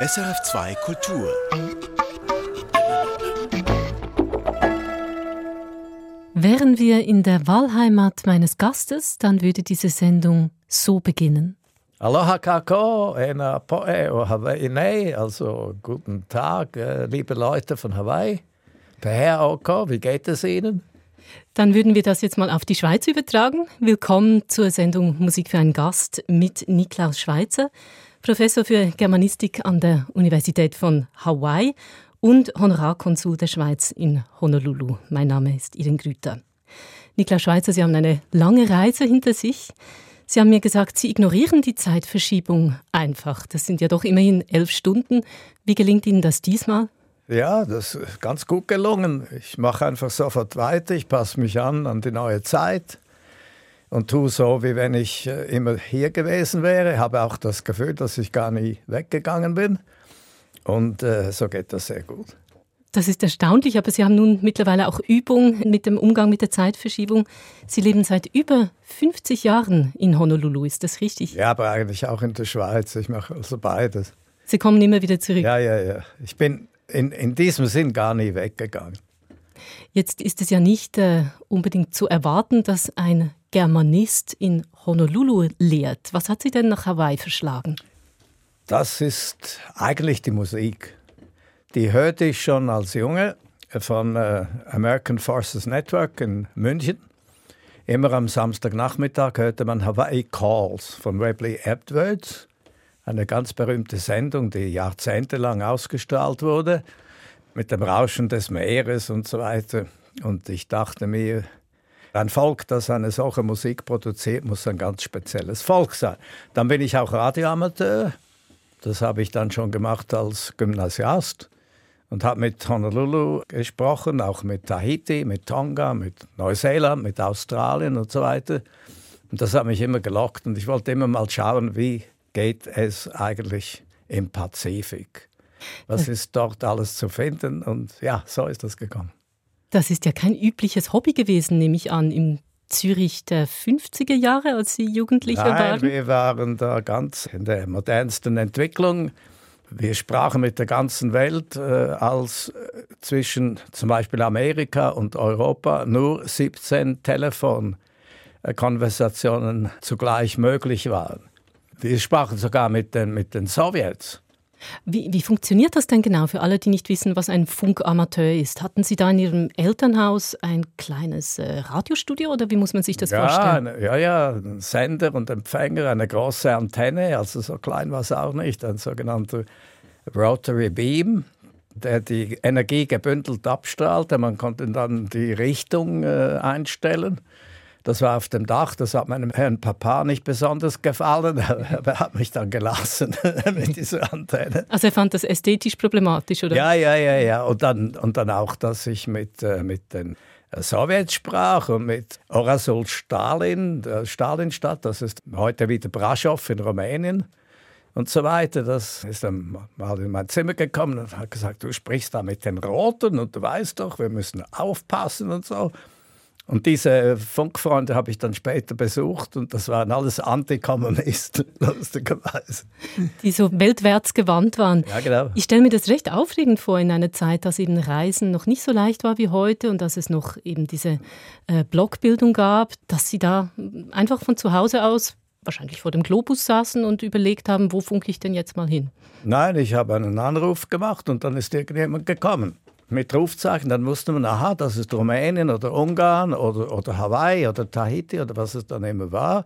SRF2 Kultur. Wären wir in der Wahlheimat meines Gastes, dann würde diese Sendung so beginnen. Aloha kako, ena poe o Hawaii, also guten Tag, äh, liebe Leute von Hawaii. Per Oko, wie geht es Ihnen? Dann würden wir das jetzt mal auf die Schweiz übertragen. Willkommen zur Sendung Musik für einen Gast mit Niklaus Schweizer, Professor für Germanistik an der Universität von Hawaii und Honorarkonsul der Schweiz in Honolulu. Mein Name ist Irene Grüter. Niklaus Schweizer, Sie haben eine lange Reise hinter sich. Sie haben mir gesagt, Sie ignorieren die Zeitverschiebung einfach. Das sind ja doch immerhin elf Stunden. Wie gelingt Ihnen das diesmal? Ja, das ist ganz gut gelungen. Ich mache einfach sofort weiter, ich passe mich an an die neue Zeit und tue so, wie wenn ich äh, immer hier gewesen wäre. Habe auch das Gefühl, dass ich gar nie weggegangen bin. Und äh, so geht das sehr gut. Das ist erstaunlich, aber Sie haben nun mittlerweile auch Übung mit dem Umgang mit der Zeitverschiebung. Sie leben seit über 50 Jahren in Honolulu, ist das richtig? Ja, aber eigentlich auch in der Schweiz. Ich mache also beides. Sie kommen immer wieder zurück. Ja, ja, ja. Ich bin in, in diesem Sinn gar nie weggegangen. Jetzt ist es ja nicht äh, unbedingt zu erwarten, dass ein Germanist in Honolulu lehrt. Was hat Sie denn nach Hawaii verschlagen? Das ist eigentlich die Musik. Die hörte ich schon als Junge von äh, American Forces Network in München. Immer am Samstagnachmittag hörte man Hawaii Calls von Webley Edwards eine ganz berühmte Sendung, die jahrzehntelang ausgestrahlt wurde, mit dem Rauschen des Meeres und so weiter. Und ich dachte mir, ein Volk, das eine solche Musik produziert, muss ein ganz spezielles Volk sein. Dann bin ich auch Radioamateur. Das habe ich dann schon gemacht als Gymnasiast und habe mit Honolulu gesprochen, auch mit Tahiti, mit Tonga, mit Neuseeland, mit Australien und so weiter. Und das hat mich immer gelockt und ich wollte immer mal schauen, wie geht es eigentlich im Pazifik? Was ist dort alles zu finden? Und ja, so ist das gekommen. Das ist ja kein übliches Hobby gewesen, nehme ich an, im Zürich der 50er Jahre, als Sie Jugendlicher Nein, waren? wir waren da ganz in der modernsten Entwicklung. Wir sprachen mit der ganzen Welt, äh, als äh, zwischen zum Beispiel Amerika und Europa nur 17 Telefonkonversationen zugleich möglich waren. Wir sprachen sogar mit den, mit den Sowjets. Wie, wie, funktioniert das denn genau für alle, die nicht wissen, was ein Funkamateur ist? Hatten Sie da in Ihrem Elternhaus ein kleines äh, Radiostudio oder wie muss man sich das ja, vorstellen? Eine, ja, ja, ein Sender und Empfänger, eine große Antenne, also so klein war es auch nicht, ein sogenannter Rotary Beam, der die Energie gebündelt abstrahlte. Man konnte dann die Richtung äh, einstellen. Das war auf dem Dach, das hat meinem Herrn Papa nicht besonders gefallen, aber er hat mich dann gelassen mit dieser Antenne. Also er fand das ästhetisch problematisch, oder? Ja, ja, ja, ja. Und dann, und dann auch, dass ich mit, äh, mit den Sowjets sprach und mit Orasul Stalin, der Stalinstadt, das ist heute wieder Brasov in Rumänien und so weiter. Das ist dann mal in mein Zimmer gekommen und hat gesagt, du sprichst da mit den Roten und du weißt doch, wir müssen aufpassen und so. Und diese Funkfreunde habe ich dann später besucht und das waren alles Antikommunisten, lustigerweise. Die so weltwärts gewandt waren. Ja, genau. Ich stelle mir das recht aufregend vor in einer Zeit, dass eben Reisen noch nicht so leicht war wie heute und dass es noch eben diese äh, Blockbildung gab, dass Sie da einfach von zu Hause aus wahrscheinlich vor dem Globus saßen und überlegt haben, wo funke ich denn jetzt mal hin? Nein, ich habe einen Anruf gemacht und dann ist irgendjemand gekommen mit Rufzeichen, dann wusste man, aha, das ist Rumänien oder Ungarn oder, oder Hawaii oder Tahiti oder was es dann immer war.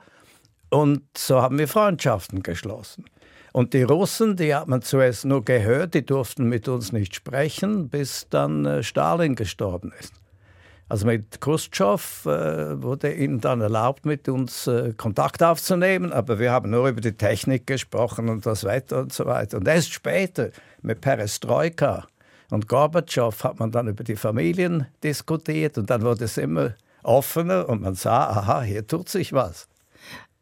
Und so haben wir Freundschaften geschlossen. Und die Russen, die hat man zuerst nur gehört, die durften mit uns nicht sprechen, bis dann äh, Stalin gestorben ist. Also mit Khrushchev äh, wurde ihnen dann erlaubt, mit uns äh, Kontakt aufzunehmen, aber wir haben nur über die Technik gesprochen und das Wetter und so weiter. Und erst später mit Perestroika und Gorbatschow hat man dann über die Familien diskutiert und dann wurde es immer offener und man sah, aha, hier tut sich was.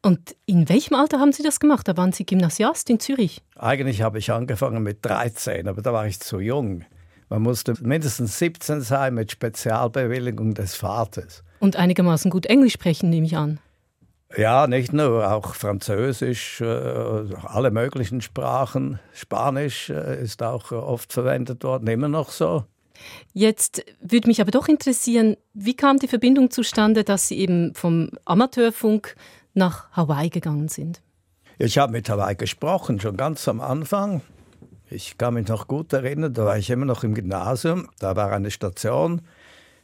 Und in welchem Alter haben Sie das gemacht? Da waren Sie Gymnasiast in Zürich? Eigentlich habe ich angefangen mit 13, aber da war ich zu jung. Man musste mindestens 17 sein mit Spezialbewilligung des Vaters. Und einigermaßen gut Englisch sprechen, nehme ich an. Ja, nicht nur, auch Französisch, äh, alle möglichen Sprachen. Spanisch äh, ist auch oft verwendet worden, immer noch so. Jetzt würde mich aber doch interessieren, wie kam die Verbindung zustande, dass Sie eben vom Amateurfunk nach Hawaii gegangen sind? Ich habe mit Hawaii gesprochen, schon ganz am Anfang. Ich kann mich noch gut erinnern, da war ich immer noch im Gymnasium, da war eine Station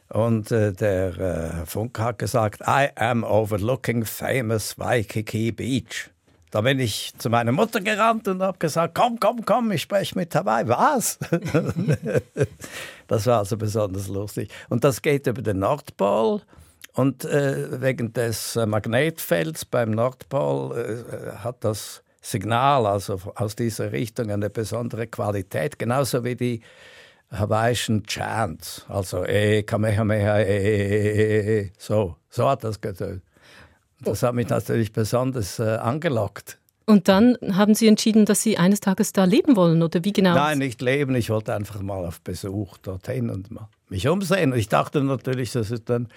und äh, der äh, Funk hat gesagt, I am overlooking famous Waikiki Beach. Da bin ich zu meiner Mutter gerannt und habe gesagt, komm, komm, komm, ich spreche mit Hawaii. Was? das war also besonders lustig. Und das geht über den Nordpol. Und äh, wegen des äh, Magnetfelds beim Nordpol äh, hat das Signal also aus dieser Richtung eine besondere Qualität, genauso wie die hawaiischen Chants, also eh, kamehameha, eh, eh, eh, so, so hat das getönt. Das hat mich natürlich besonders äh, angelockt. Und dann haben Sie entschieden, dass Sie eines Tages da leben wollen, oder wie genau? Nein, nicht leben. Ich wollte einfach mal auf Besuch dorthin und mal mich umsehen. Und ich dachte natürlich, das ist ein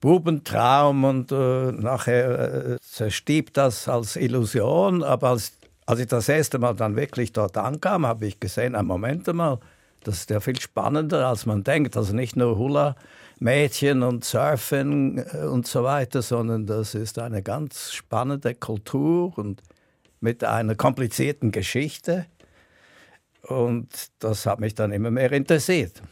Bubentraum und äh, nachher äh, zerstiebt das als Illusion. Aber als, als ich das erste Mal dann wirklich dort ankam, habe ich gesehen, ein Moment mal, das ist ja viel spannender, als man denkt. Also nicht nur Hula Mädchen und Surfen äh, und so weiter, sondern das ist eine ganz spannende Kultur und mit einer komplizierten Geschichte. Und das hat mich dann immer mehr interessiert.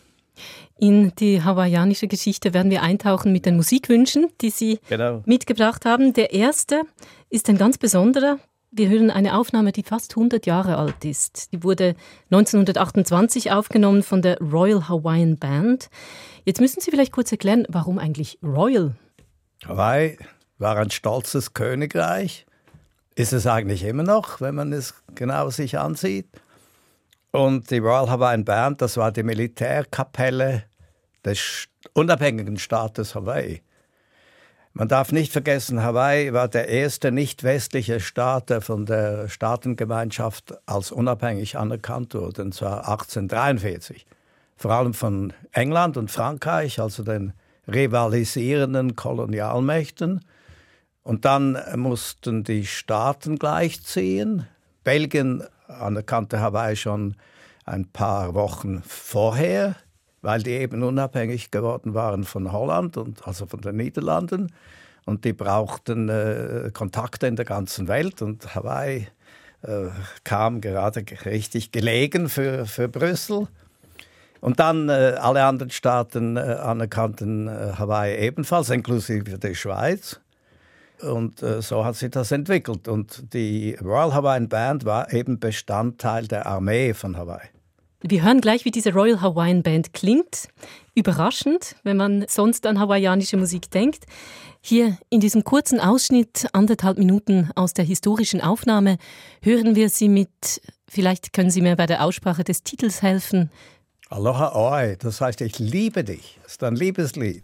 In die hawaiianische Geschichte werden wir eintauchen mit den Musikwünschen, die Sie genau. mitgebracht haben. Der erste ist ein ganz besonderer. Wir hören eine Aufnahme, die fast 100 Jahre alt ist. Die wurde 1928 aufgenommen von der Royal Hawaiian Band. Jetzt müssen Sie vielleicht kurz erklären, warum eigentlich Royal? Hawaii war ein stolzes Königreich. Ist es eigentlich immer noch, wenn man es genau sich ansieht. Und die Royal Hawaiian Band, das war die Militärkapelle des unabhängigen Staates Hawaii. Man darf nicht vergessen, Hawaii war der erste nicht westliche Staat, der von der Staatengemeinschaft als unabhängig anerkannt wurde, und zwar 1843. Vor allem von England und Frankreich, also den rivalisierenden Kolonialmächten. Und dann mussten die Staaten gleichziehen. Belgien anerkannte Hawaii schon ein paar Wochen vorher weil die eben unabhängig geworden waren von Holland und also von den Niederlanden. Und die brauchten äh, Kontakte in der ganzen Welt und Hawaii äh, kam gerade richtig gelegen für, für Brüssel. Und dann äh, alle anderen Staaten äh, anerkannten äh, Hawaii ebenfalls, inklusive der Schweiz. Und äh, so hat sich das entwickelt. Und die Royal Hawaiian Band war eben Bestandteil der Armee von Hawaii. Wir hören gleich, wie diese Royal Hawaiian Band klingt. Überraschend, wenn man sonst an hawaiianische Musik denkt. Hier in diesem kurzen Ausschnitt, anderthalb Minuten aus der historischen Aufnahme, hören wir sie mit, vielleicht können Sie mir bei der Aussprache des Titels helfen. Aloha Oi, das heißt, ich liebe dich. Das ist ein Liebeslied.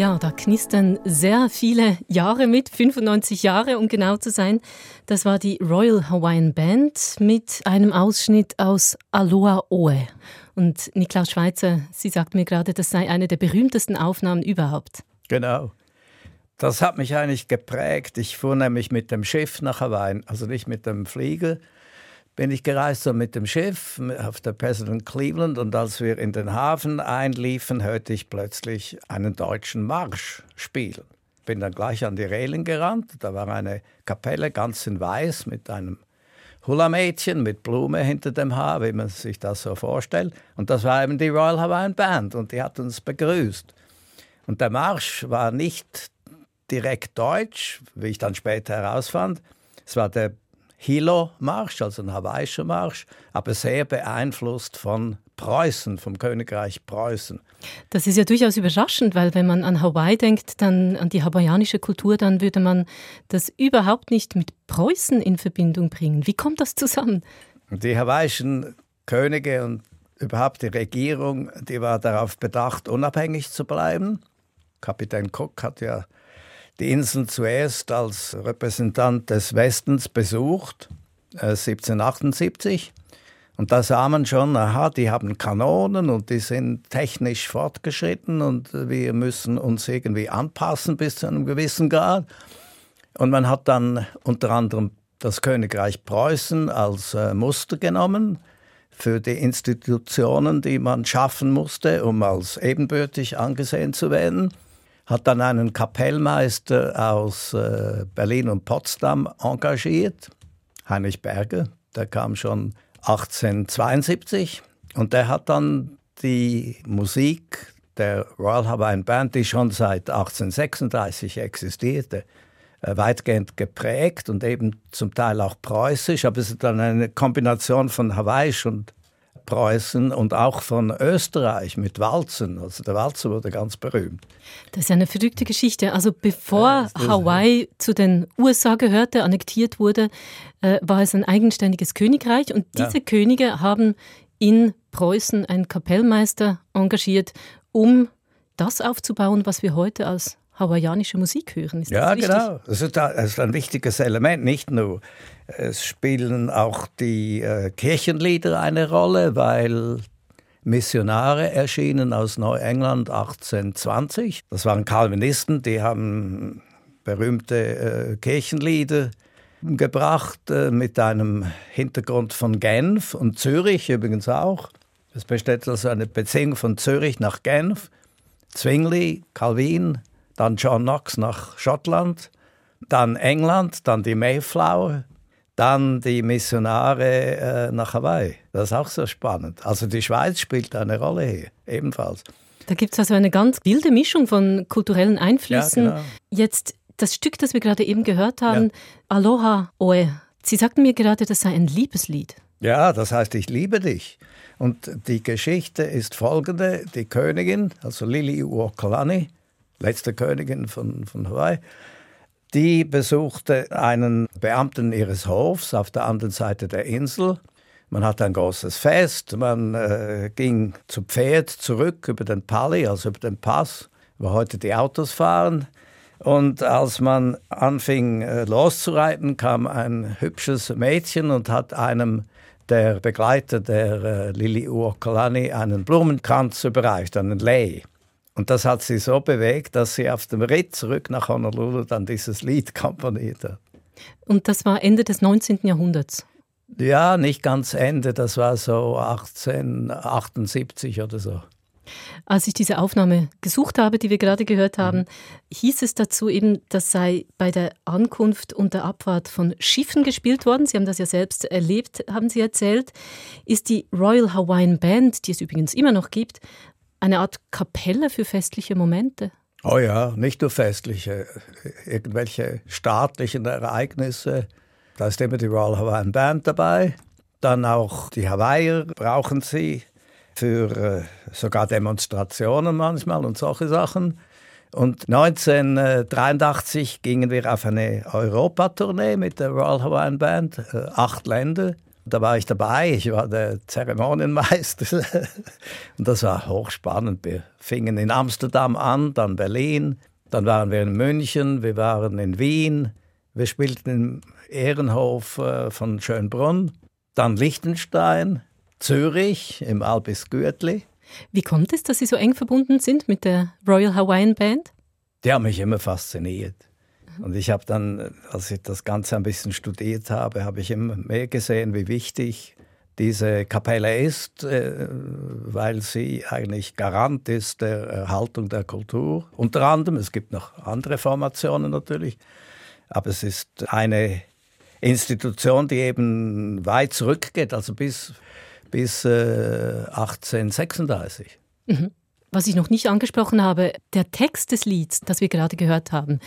Ja, da knistern sehr viele Jahre mit, 95 Jahre, um genau zu sein, das war die Royal Hawaiian Band mit einem Ausschnitt aus Aloha Oe. Und Niklaus Schweizer, Sie sagten mir gerade, das sei eine der berühmtesten Aufnahmen überhaupt. Genau. Das hat mich eigentlich geprägt. Ich fuhr nämlich mit dem Schiff nach Hawaii, also nicht mit dem Flieger, bin ich gereist so mit dem Schiff auf der President Cleveland und als wir in den Hafen einliefen, hörte ich plötzlich einen deutschen Marsch spielen. Bin dann gleich an die Reling gerannt. Da war eine Kapelle ganz in Weiß mit einem Hula-Mädchen mit Blume hinter dem Haar, wie man sich das so vorstellt. Und das war eben die Royal Hawaiian Band und die hat uns begrüßt. Und der Marsch war nicht direkt deutsch, wie ich dann später herausfand. Es war der Hilo-Marsch, also ein hawaiischer Marsch, aber sehr beeinflusst von Preußen, vom Königreich Preußen. Das ist ja durchaus überraschend, weil wenn man an Hawaii denkt, dann an die hawaiianische Kultur, dann würde man das überhaupt nicht mit Preußen in Verbindung bringen. Wie kommt das zusammen? Die hawaiischen Könige und überhaupt die Regierung, die war darauf bedacht, unabhängig zu bleiben. Kapitän Cook hat ja die Inseln zuerst als Repräsentant des Westens besucht, äh, 1778. Und da sah man schon, aha, die haben Kanonen und die sind technisch fortgeschritten und wir müssen uns irgendwie anpassen bis zu einem gewissen Grad. Und man hat dann unter anderem das Königreich Preußen als äh, Muster genommen für die Institutionen, die man schaffen musste, um als ebenbürtig angesehen zu werden hat dann einen Kapellmeister aus äh, Berlin und Potsdam engagiert, Heinrich Berger, der kam schon 1872. Und der hat dann die Musik der Royal Hawaiian Band, die schon seit 1836 existierte, äh, weitgehend geprägt und eben zum Teil auch preußisch, aber es ist dann eine Kombination von hawaiisch und Preußen und auch von Österreich mit Walzen. Also der Walzer wurde ganz berühmt. Das ist ja eine verrückte Geschichte. Also bevor ja, Hawaii zu den USA gehörte, annektiert wurde, äh, war es ein eigenständiges Königreich und diese ja. Könige haben in Preußen einen Kapellmeister engagiert, um das aufzubauen, was wir heute als hawaiianische Musik hören. Ist ja, genau. Das ist ein wichtiges Element. Nicht nur, es spielen auch die äh, Kirchenlieder eine Rolle, weil Missionare erschienen aus Neuengland 1820. Das waren Calvinisten, die haben berühmte äh, Kirchenlieder gebracht äh, mit einem Hintergrund von Genf und Zürich übrigens auch. Es besteht also eine Beziehung von Zürich nach Genf. Zwingli, Calvin, dann John Knox nach Schottland, dann England, dann die Mayflower, dann die Missionare äh, nach Hawaii. Das ist auch so spannend. Also die Schweiz spielt eine Rolle hier, ebenfalls. Da gibt es also eine ganz wilde Mischung von kulturellen Einflüssen. Ja, genau. Jetzt das Stück, das wir gerade eben gehört haben, ja. Aloha Oe. Sie sagten mir gerade, das sei ein Liebeslied. Ja, das heißt, ich liebe dich. Und die Geschichte ist folgende: Die Königin, also Lili Uokalani, letzte Königin von, von Hawaii, die besuchte einen Beamten ihres Hofs auf der anderen Seite der Insel. Man hatte ein großes Fest, man äh, ging zu Pferd zurück über den Pali, also über den Pass, wo heute die Autos fahren. Und als man anfing äh, loszureiten, kam ein hübsches Mädchen und hat einem der Begleiter der äh, Lili Uokalani einen Blumenkranz überreicht, einen Lei. Und das hat sie so bewegt, dass sie auf dem Ritt zurück nach Honolulu dann dieses Lied komponiert hat. Und das war Ende des 19. Jahrhunderts? Ja, nicht ganz Ende, das war so 1878 oder so. Als ich diese Aufnahme gesucht habe, die wir gerade gehört haben, mhm. hieß es dazu eben, das sei bei der Ankunft und der Abfahrt von Schiffen gespielt worden. Sie haben das ja selbst erlebt, haben Sie erzählt. Ist die Royal Hawaiian Band, die es übrigens immer noch gibt, eine Art Kapelle für festliche Momente. Oh ja, nicht nur festliche, irgendwelche staatlichen Ereignisse. Da ist immer die Royal Hawaiian Band dabei. Dann auch die Hawaiier brauchen sie für äh, sogar Demonstrationen manchmal und solche Sachen. Und 1983 gingen wir auf eine Europatournee mit der Royal Hawaiian Band, äh, acht Länder. Da war ich dabei, ich war der Zeremonienmeister und das war hochspannend. Wir fingen in Amsterdam an, dann Berlin, dann waren wir in München, wir waren in Wien, wir spielten im Ehrenhof äh, von Schönbrunn, dann Liechtenstein, Zürich im Albis Gürtli. Wie kommt es, dass Sie so eng verbunden sind mit der Royal Hawaiian Band? Die haben mich immer fasziniert. Und ich habe dann, als ich das Ganze ein bisschen studiert habe, habe ich immer mehr gesehen, wie wichtig diese Kapelle ist, äh, weil sie eigentlich Garant ist der Erhaltung der Kultur. Unter anderem, es gibt noch andere Formationen natürlich, aber es ist eine Institution, die eben weit zurückgeht, also bis, bis äh, 1836. Mhm. Was ich noch nicht angesprochen habe, der Text des Lieds, das wir gerade gehört haben,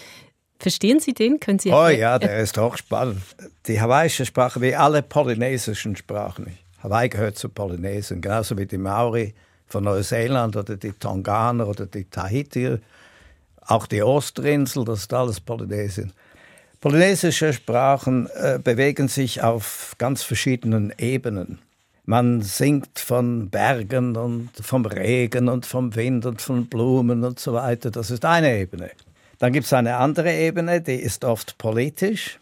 Verstehen Sie den? Können Sie oh ja, der ist hochspannend. Die hawaiische Sprache, wie alle polynesischen Sprachen. Hawaii gehört zu Polynesien, genauso wie die Maori von Neuseeland oder die Tonganer oder die Tahitier. Auch die Ostrinsel, das ist alles Polynesien. Polynesische Sprachen äh, bewegen sich auf ganz verschiedenen Ebenen. Man singt von Bergen und vom Regen und vom Wind und von Blumen und so weiter. Das ist eine Ebene. Dann gibt es eine andere Ebene, die ist oft politisch.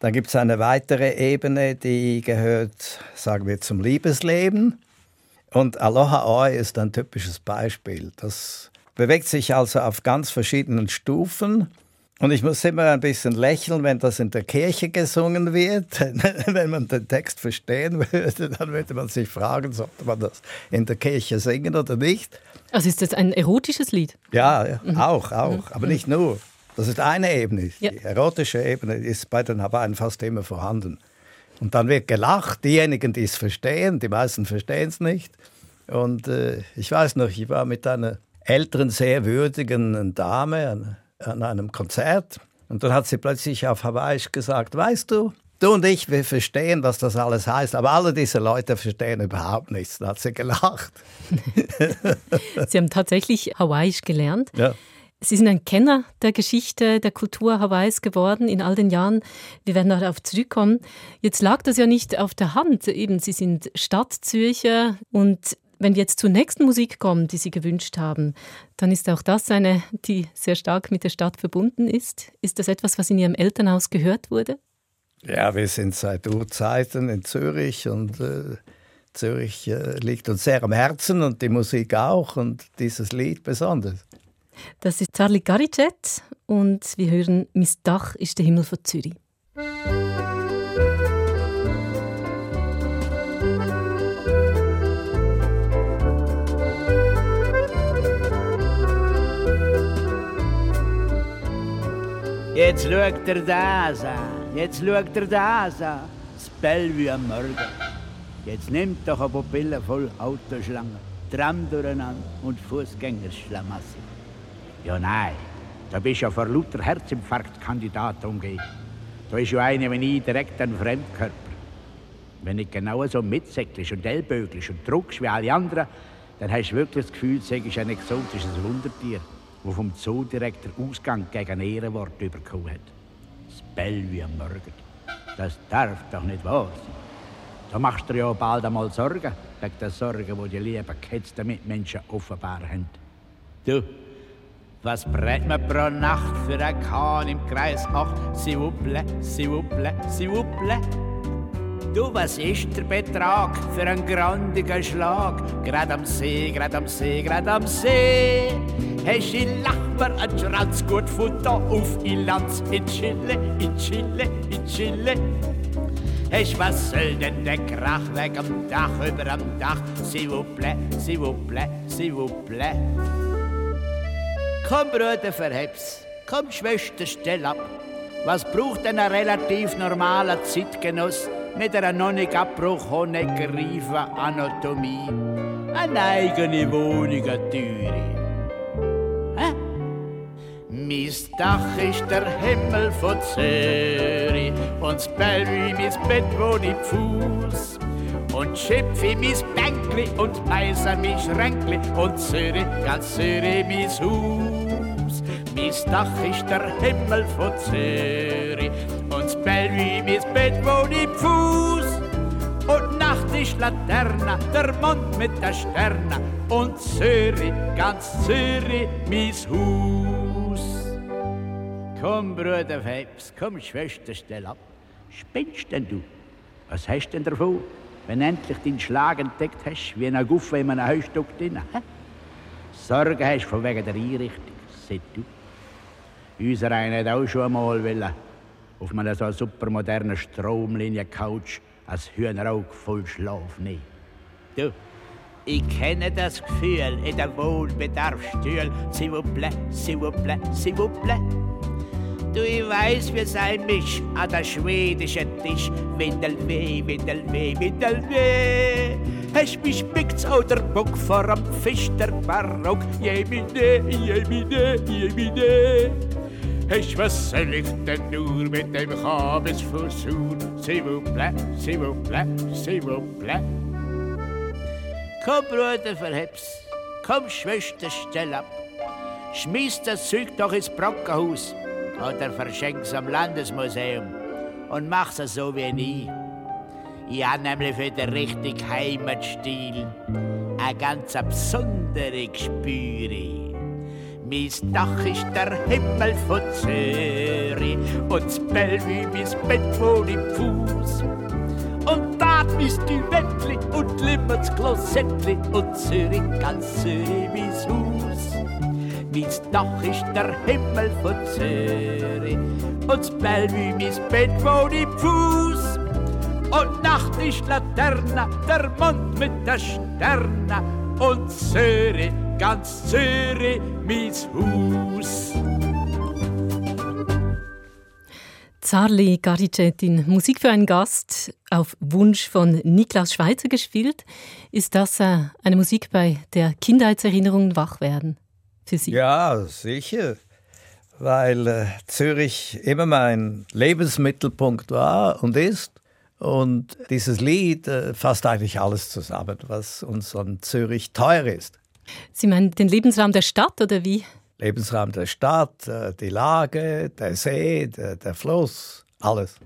Dann gibt es eine weitere Ebene, die gehört, sagen wir, zum Liebesleben. Und Aloha Oi ist ein typisches Beispiel. Das bewegt sich also auf ganz verschiedenen Stufen. Und ich muss immer ein bisschen lächeln, wenn das in der Kirche gesungen wird. wenn man den Text verstehen würde, dann würde man sich fragen, sollte man das in der Kirche singen oder nicht. Also ist das ein erotisches Lied? Ja, mhm. auch, auch, mhm. aber nicht nur. Das ist eine Ebene. Ja. Die erotische Ebene ist bei den Hawaiian fast immer vorhanden. Und dann wird gelacht, diejenigen, die es verstehen, die meisten verstehen es nicht. Und äh, ich weiß noch, ich war mit einer älteren, sehr würdigen Dame an, einem Konzert und dann hat sie plötzlich auf Hawaiisch gesagt, weißt du, Du und ich, wir verstehen, was das alles heißt, aber alle diese Leute verstehen überhaupt nichts. Da hat sie gelacht. sie haben tatsächlich Hawaiisch gelernt. Ja. Sie sind ein Kenner der Geschichte, der Kultur Hawaiis geworden in all den Jahren. Wir werden darauf zurückkommen. Jetzt lag das ja nicht auf der Hand. Eben, Sie sind Stadtzürcher und wenn wir jetzt zur nächsten Musik kommen, die Sie gewünscht haben, dann ist auch das eine, die sehr stark mit der Stadt verbunden ist. Ist das etwas, was in Ihrem Elternhaus gehört wurde? Ja, wir sind seit Urzeiten in Zürich und äh, Zürich äh, liegt uns sehr am Herzen und die Musik auch und dieses Lied besonders. Das ist Charlie Garicet und wir hören «Mein Dach ist der Himmel von Zürich». Jetzt schaut er das an. Jetzt schaut er das an, das Bellevue am Morgen. Jetzt nimmt doch eine Pupille voll Autoschlangen, Tram durcheinander und Fußgängerschlamassel. Ja, nein, da bist ja vor lauter Herzinfarktkandidat umgeben. Da ist ja einer wie ich direkt ein Fremdkörper. Wenn du genau so mitsäcklich und ellböglich und druckst wie alle anderen, dann hast du wirklich das Gefühl, du seist ein exotisches Wundertier, das vom Zoodirektor Ausgang gegen Ehrenwort bekommen hat. Bellevue am Morgen. Das darf doch nicht wahr sein. Da machst du dir ja bald einmal Sorgen, wegen der Sorgen, die die lieben gehetzten Mitmenschen offenbar haben. Du, was brät man pro Nacht für ein Kahn im Kreis 8? Sie wupple, sie wupple, sie wupple. Du, was ist der Betrag für einen grandigen Schlag? Grad am See, grad am See, grad am See. Hast du Lachmer ein Schranz gut Futter auf Ilanz in Chile, in Chile, in Chile. Hast was soll denn der Krach weg am Dach, über am Dach? S'il vous plaît, s'il vous plaît, s'il vous plaît. Komm, Bruder, verheb's. Komm, Schwester, stell ab. Was braucht ein relativ normaler Zeitgenoss? mit einer noch nicht Griefe Anatomie. Eine eigene Wohnung, eine Türe. Mein Dach ist der Himmel von Zürich und das Bellevue mein Bett, wo ich Fuß. Und Schipfi mein Bänkli und Meiser mein Schränkli und Zürich, ganz Zürich mein Haus. Mein Dach ist der Himmel von Zürich und das Bellevue mein Bett, wo ich Fuß. ist Laterne, der Mond mit der Sterne und Zürich, ganz Zürich, mis Haus. Komm, Bruder Phelps, komm, Schwester, stell ab. Spinnst denn du? Was hast denn davon, wenn endlich deinen Schlag entdeckt hast, wie ein Guffe in einem Heustock drin? Hä? Sorge hast von wegen der Einrichtung, seit du. Unser einer hat auch schon einmal wollen, auf einer so supermodernen Stromlinie-Couch als Hühnerauge voll Schlaf nehmen. Du, ich kenne das Gefühl in der Wohlbedarfsstühl. S'il vous plaît, s'il vous plaît, s'il vous plaît. Du, ich weiß, wie es ein ist an der schwedischen Tisch. Windelweh, Windelweh, Windelweh. Hast mich spickt's oder Bock vor am Fisch der Barock. Jemine, jemine, jemine. Hast was soll ich denn nur mit dem Kabels versuchen? S'il vous plaît, s'il vous plaît, s'il vous plaît. Komm, Bruder, verheb's. Komm, Schwester, stell ab. Schmiss das Zeug doch ins Brockenhaus oder verschenk's am Landesmuseum und mach's so wie ich. Ich habe nämlich für den richtigen Heimatstil eine ganz besondere Gespüre. Mein Dach ist der Himmel von Zürich und das Bellevue mein Bett wohl im Fuß. Und dat ist die Wettli und Limmerts Klosettli und Zürich, ganz Zürich mein Haus. Mein Dach ist der Himmel von Zürich und das Bellevue mein Bett wohl im Fuß. Und Nacht ist Laterne, der Mond mit der Sterne und Zürich, ganz Zürich, mein Haus. Zarli Garicetin, Musik für einen Gast, auf Wunsch von Niklas Schweizer gespielt. Ist das äh, eine Musik, bei der Kindheitserinnerungen wach werden für Sie? Ja, sicher. Weil äh, Zürich immer mein Lebensmittelpunkt war und ist. Und dieses Lied äh, fasst eigentlich alles zusammen, was uns an Zürich teuer ist. Sie meinen den Lebensraum der Stadt oder wie? Lebensraum der Stadt, äh, die Lage, der See, der, der Fluss, alles.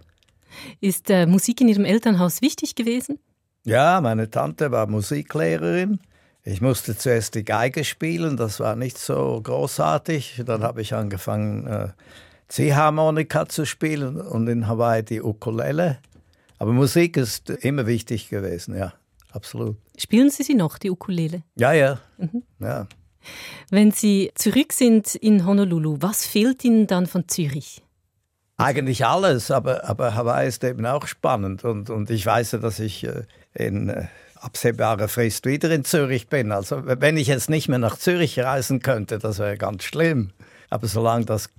Ist äh, Musik in Ihrem Elternhaus wichtig gewesen? Ja, meine Tante war Musiklehrerin. Ich musste zuerst die Geige spielen, das war nicht so großartig. Dann habe ich angefangen, äh, Ziehharmonika zu spielen und in Hawaii die Ukulele. Aber Musik ist immer wichtig gewesen, ja, absolut. Spielen Sie sie noch, die Ukulele? Ja, ja. ja. Wenn Sie zurück sind in Honolulu, was fehlt Ihnen dann von Zürich? Eigentlich alles, aber, aber Hawaii ist eben auch spannend. Und, und ich weiß ja, dass ich äh, in absehbarer Frist wieder in Zürich bin. Also wenn ich jetzt nicht mehr nach Zürich reisen könnte, das wäre ganz schlimm. Aber solange das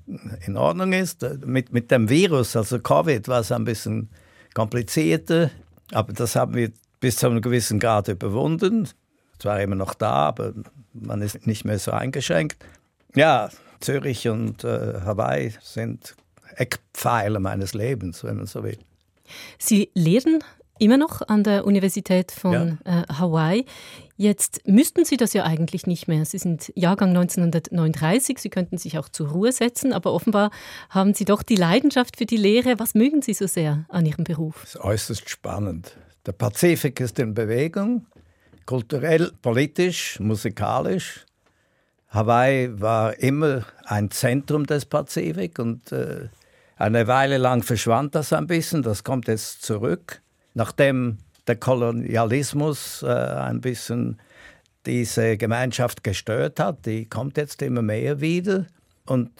in Ordnung ist, äh, mit, mit dem Virus, also Covid, war es ein bisschen komplizierter. Aber das haben wir bis zu einem gewissen Grad überwunden. Zwar immer noch da, aber man ist nicht mehr so eingeschränkt. Ja, Zürich und äh, Hawaii sind Eckpfeiler meines Lebens, wenn man so will. Sie lehren immer noch an der Universität von ja. äh, Hawaii. Jetzt müssten Sie das ja eigentlich nicht mehr. Sie sind Jahrgang 1939, Sie könnten sich auch zur Ruhe setzen, aber offenbar haben Sie doch die Leidenschaft für die Lehre. Was mögen Sie so sehr an Ihrem Beruf? Das ist äußerst spannend. Der Pazifik ist in Bewegung, kulturell, politisch, musikalisch. Hawaii war immer ein Zentrum des Pazifik und äh, eine Weile lang verschwand das ein bisschen. Das kommt jetzt zurück, nachdem der Kolonialismus äh, ein bisschen diese Gemeinschaft gestört hat. Die kommt jetzt immer mehr wieder und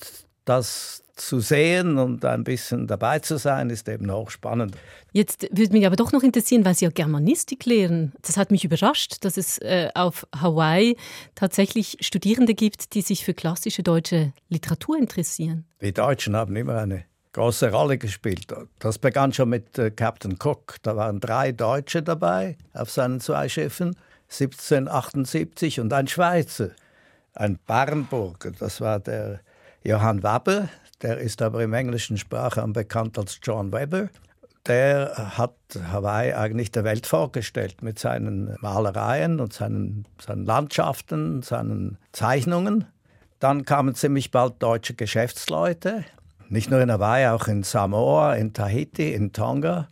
das zu sehen und ein bisschen dabei zu sein, ist eben auch spannend. Jetzt würde mich aber doch noch interessieren, weil Sie ja Germanistik lehren. Das hat mich überrascht, dass es äh, auf Hawaii tatsächlich Studierende gibt, die sich für klassische deutsche Literatur interessieren. Die Deutschen haben immer eine große Rolle gespielt. Das begann schon mit äh, Captain Cook. Da waren drei Deutsche dabei auf seinen zwei Schiffen, 1778 und ein Schweizer, ein Barnburger. Das war der Johann Wabbe, der ist aber im englischen Sprachraum bekannt als John Webber. Der hat Hawaii eigentlich der Welt vorgestellt mit seinen Malereien und seinen, seinen Landschaften, seinen Zeichnungen. Dann kamen ziemlich bald deutsche Geschäftsleute, nicht nur in Hawaii, auch in Samoa, in Tahiti, in Tonga.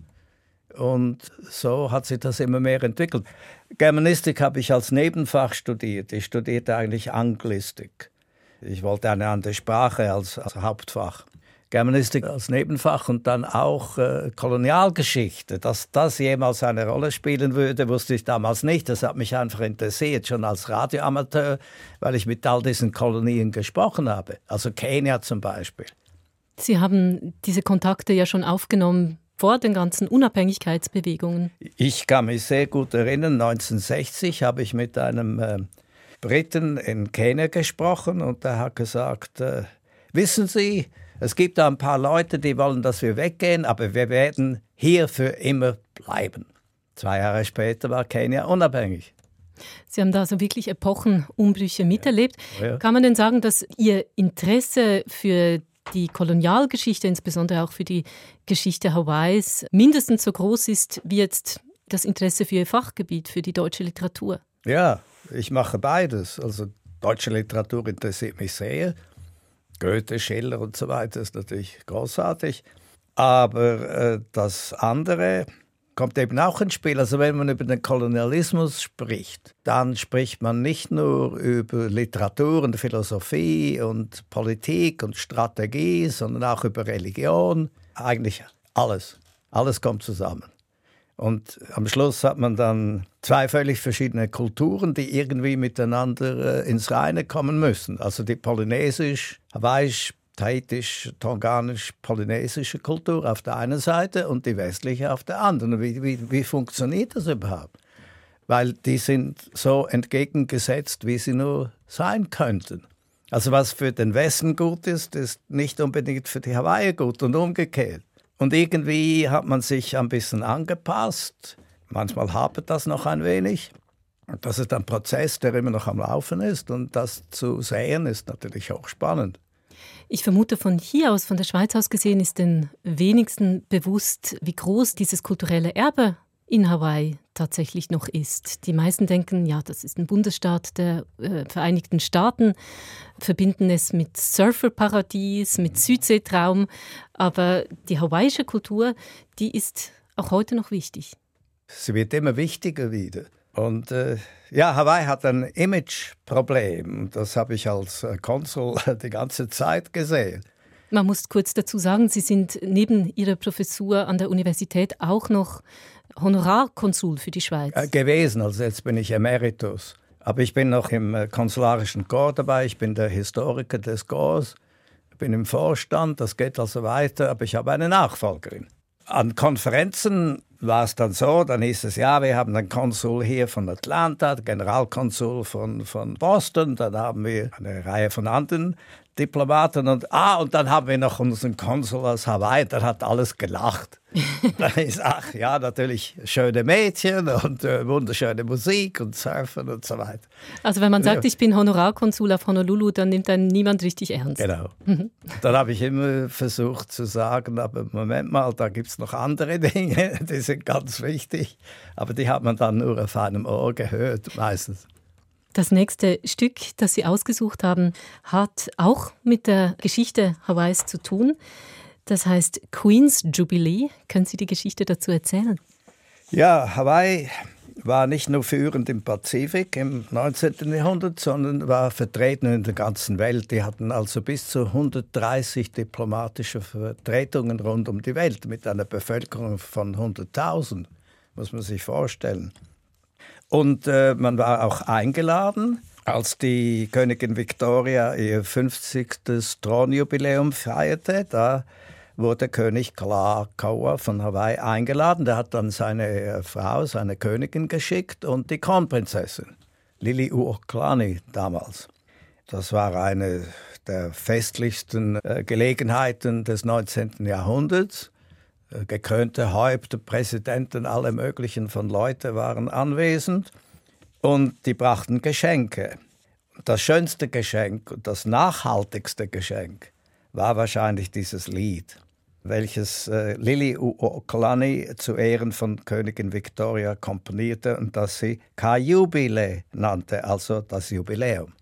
Und so hat sich das immer mehr entwickelt. Germanistik habe ich als Nebenfach studiert. Ich studierte eigentlich Anglistik. Ich wollte eine andere Sprache als, als Hauptfach. Germanistik als Nebenfach und dann auch äh, Kolonialgeschichte. Dass das jemals eine Rolle spielen würde, wusste ich damals nicht. Das hat mich einfach interessiert, schon als Radioamateur, weil ich mit all diesen Kolonien gesprochen habe. Also Kenia zum Beispiel. Sie haben diese Kontakte ja schon aufgenommen vor den ganzen Unabhängigkeitsbewegungen. Ich kann mich sehr gut erinnern, 1960 habe ich mit einem äh, Briten in Kenia gesprochen und der hat gesagt, äh, wissen Sie, es gibt da ein paar Leute, die wollen, dass wir weggehen, aber wir werden hier für immer bleiben. Zwei Jahre später war Kenia unabhängig. Sie haben da also wirklich Epochenumbrüche miterlebt. Ja. Ja. Kann man denn sagen, dass Ihr Interesse für die Kolonialgeschichte, insbesondere auch für die Geschichte Hawaiis, mindestens so groß ist wie jetzt das Interesse für Ihr Fachgebiet, für die deutsche Literatur? Ja, ich mache beides. Also deutsche Literatur interessiert mich sehr. Goethe, Schiller und so weiter ist natürlich großartig. Aber äh, das andere kommt eben auch ins Spiel. Also wenn man über den Kolonialismus spricht, dann spricht man nicht nur über Literatur und Philosophie und Politik und Strategie, sondern auch über Religion. Eigentlich alles. Alles kommt zusammen. Und am Schluss hat man dann zwei völlig verschiedene Kulturen, die irgendwie miteinander äh, ins Reine kommen müssen. Also die polynesisch, hawaiisch, tahitisch, tonganisch, polynesische Kultur auf der einen Seite und die westliche auf der anderen. Wie, wie, wie funktioniert das überhaupt? Weil die sind so entgegengesetzt, wie sie nur sein könnten. Also was für den Westen gut ist, ist nicht unbedingt für die Hawaii gut und umgekehrt. Und irgendwie hat man sich ein bisschen angepasst. Manchmal hapert das noch ein wenig. Das ist ein Prozess, der immer noch am Laufen ist. Und das zu sehen, ist natürlich auch spannend. Ich vermute, von hier aus, von der Schweiz aus gesehen, ist den wenigsten bewusst, wie groß dieses kulturelle Erbe in Hawaii tatsächlich noch ist. Die meisten denken, ja, das ist ein Bundesstaat der äh, Vereinigten Staaten, verbinden es mit Surferparadies, mit Südseetraum, aber die hawaiische Kultur, die ist auch heute noch wichtig. Sie wird immer wichtiger wieder. Und äh, ja, Hawaii hat ein Imageproblem. Das habe ich als äh, Konsul die ganze Zeit gesehen. Man muss kurz dazu sagen, Sie sind neben Ihrer Professur an der Universität auch noch Honorarkonsul für die Schweiz? Äh, gewesen, also jetzt bin ich Emeritus. Aber ich bin noch im äh, konsularischen Chor dabei, ich bin der Historiker des Chors, bin im Vorstand, das geht also weiter, aber ich habe eine Nachfolgerin. An Konferenzen war es dann so, dann hieß es, ja, wir haben einen Konsul hier von Atlanta, Generalkonsul von, von Boston, dann haben wir eine Reihe von anderen Diplomaten und ah, und dann haben wir noch unseren Konsul aus Hawaii, der hat alles gelacht. dann ist, ach ja, natürlich schöne Mädchen und äh, wunderschöne Musik und Surfen und so weiter. Also wenn man sagt, ich bin Honorarkonsul auf Honolulu, dann nimmt einen niemand richtig ernst. Genau. Mhm. dann habe ich immer versucht zu sagen, aber Moment mal, da gibt es noch andere Dinge, die sind ganz wichtig, aber die hat man dann nur auf einem Ohr gehört meistens. Das nächste Stück, das Sie ausgesucht haben, hat auch mit der Geschichte Hawaiis zu tun. Das heißt Queen's Jubilee. Können Sie die Geschichte dazu erzählen? Ja, Hawaii war nicht nur führend im Pazifik im 19. Jahrhundert, sondern war vertreten in der ganzen Welt. Die hatten also bis zu 130 diplomatische Vertretungen rund um die Welt mit einer Bevölkerung von 100.000, muss man sich vorstellen. Und äh, man war auch eingeladen, als die Königin Victoria ihr 50. Thronjubiläum feierte. Da wurde König Kalakaua von Hawaii eingeladen. Der hat dann seine äh, Frau, seine Königin geschickt und die Kronprinzessin, Lili Uoklani damals. Das war eine der festlichsten äh, Gelegenheiten des 19. Jahrhunderts. Äh, gekrönte Häupter, Präsidenten, alle möglichen von Leuten waren anwesend und die brachten Geschenke. Das schönste Geschenk und das nachhaltigste Geschenk war wahrscheinlich dieses Lied, welches äh, Lili Uoklani zu Ehren von Königin Victoria komponierte und das sie Kajubile nannte, also das Jubiläum.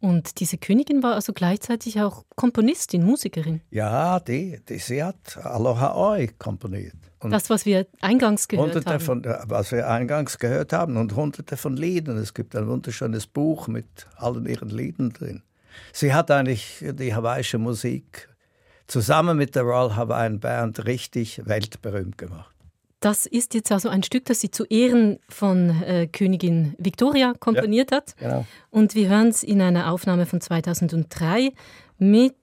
Und diese Königin war also gleichzeitig auch Komponistin, Musikerin. Ja, die, die sie hat Aloha Oi komponiert. Und das, was wir eingangs gehört hunderte haben. Von, was wir eingangs gehört haben und hunderte von Liedern. Es gibt ein wunderschönes Buch mit allen ihren Liedern drin. Sie hat eigentlich die hawaiische Musik zusammen mit der Royal Hawaiian Band richtig weltberühmt gemacht. Das ist jetzt also ein Stück, das sie zu Ehren von äh, Königin Victoria komponiert ja, hat. Genau. Und wir hören es in einer Aufnahme von 2003 mit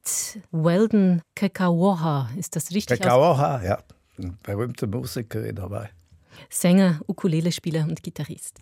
Weldon Kekawoha. Ist das richtig? Kekawoha, ja. Ein berühmter Musiker dabei. Sänger, Ukulelespieler und Gitarrist.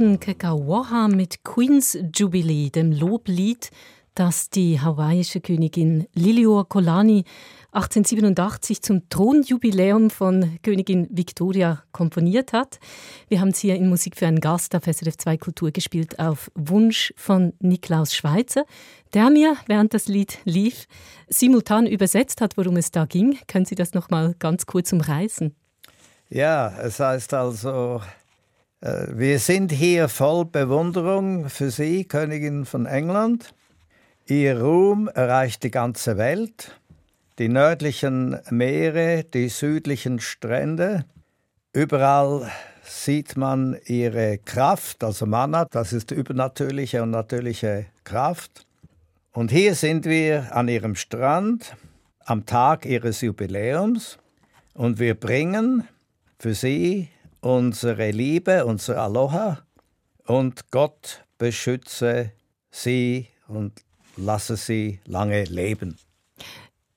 Weldon Kekawaha mit Queen's Jubilee, dem Loblied, das die hawaiische Königin Liliuokalani 1887 zum Thronjubiläum von Königin Victoria komponiert hat. Wir haben es hier in Musik für einen Gast auf SRF 2 Kultur gespielt auf Wunsch von Niklaus Schweizer, der mir, während das Lied lief, simultan übersetzt hat, worum es da ging. Können Sie das noch mal ganz kurz umreißen? Ja, es heißt also, wir sind hier voll Bewunderung für Sie, Königin von England. Ihr Ruhm erreicht die ganze Welt die nördlichen Meere, die südlichen Strände. Überall sieht man ihre Kraft, also Mana, das ist übernatürliche und natürliche Kraft. Und hier sind wir an ihrem Strand am Tag ihres Jubiläums und wir bringen für sie unsere Liebe, unser Aloha und Gott beschütze sie und lasse sie lange leben.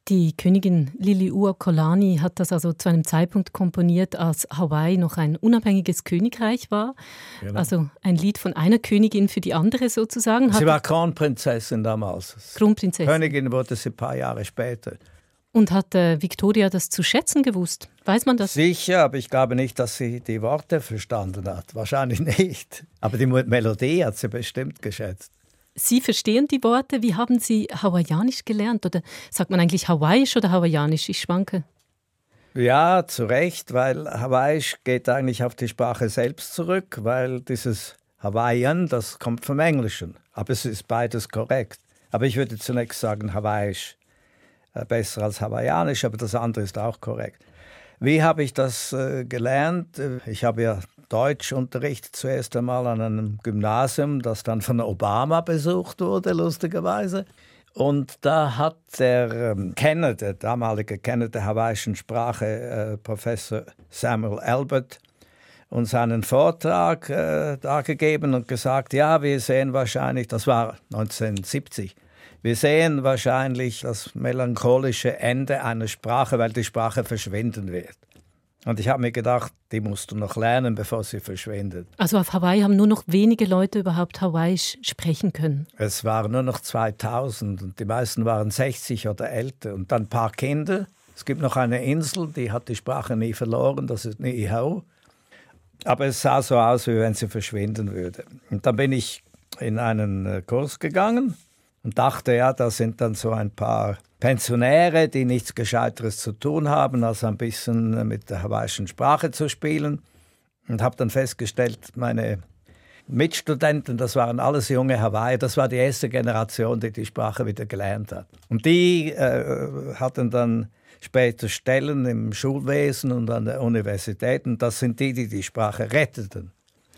Die Königin Liliuokalani hat das also zu einem Zeitpunkt komponiert, als Hawaii noch ein unabhängiges Königreich war. Genau. Also ein Lied von einer Königin für die andere sozusagen. Sie war Kronprinzessin damals. Kronprinzessin. Königin wurde sie ein paar Jahre später. Und hat äh, Victoria das zu schätzen gewusst? Weiß man das? Sicher, aber ich glaube nicht, dass sie die Worte verstanden hat. Wahrscheinlich nicht. Aber die Melodie hat sie bestimmt geschätzt. Sie verstehen die Worte. Wie haben Sie Hawaiianisch gelernt? Oder sagt man eigentlich Hawaiisch oder Hawaiianisch? Ich schwanke. Ja, zu Recht, weil Hawaiisch geht eigentlich auf die Sprache selbst zurück, weil dieses Hawaiian, das kommt vom Englischen. Aber es ist beides korrekt. Aber ich würde zunächst sagen, Hawaiisch besser als Hawaiianisch, aber das andere ist auch korrekt. Wie habe ich das äh, gelernt? Ich habe ja Deutschunterricht zuerst einmal an einem Gymnasium, das dann von Obama besucht wurde, lustigerweise. Und da hat der ähm, Kenner, der damalige Kenner der hawaiischen Sprache, äh, Professor Samuel Albert, uns einen Vortrag äh, dargegeben und gesagt, ja, wir sehen wahrscheinlich, das war 1970, wir sehen wahrscheinlich das melancholische Ende einer Sprache, weil die Sprache verschwinden wird. Und ich habe mir gedacht, die musst du noch lernen, bevor sie verschwindet. Also auf Hawaii haben nur noch wenige Leute überhaupt Hawaiisch sprechen können. Es waren nur noch 2000 und die meisten waren 60 oder älter. Und dann ein paar Kinder. Es gibt noch eine Insel, die hat die Sprache nie verloren, das ist Niihau. Aber es sah so aus, wie wenn sie verschwinden würde. Und dann bin ich in einen äh, Kurs gegangen und dachte, ja, da sind dann so ein paar Pensionäre, die nichts Gescheiteres zu tun haben, als ein bisschen mit der hawaiischen Sprache zu spielen. Und habe dann festgestellt, meine Mitstudenten, das waren alles junge Hawaii, das war die erste Generation, die die Sprache wieder gelernt hat. Und die äh, hatten dann später Stellen im Schulwesen und an der Universität. Und das sind die, die die Sprache retteten.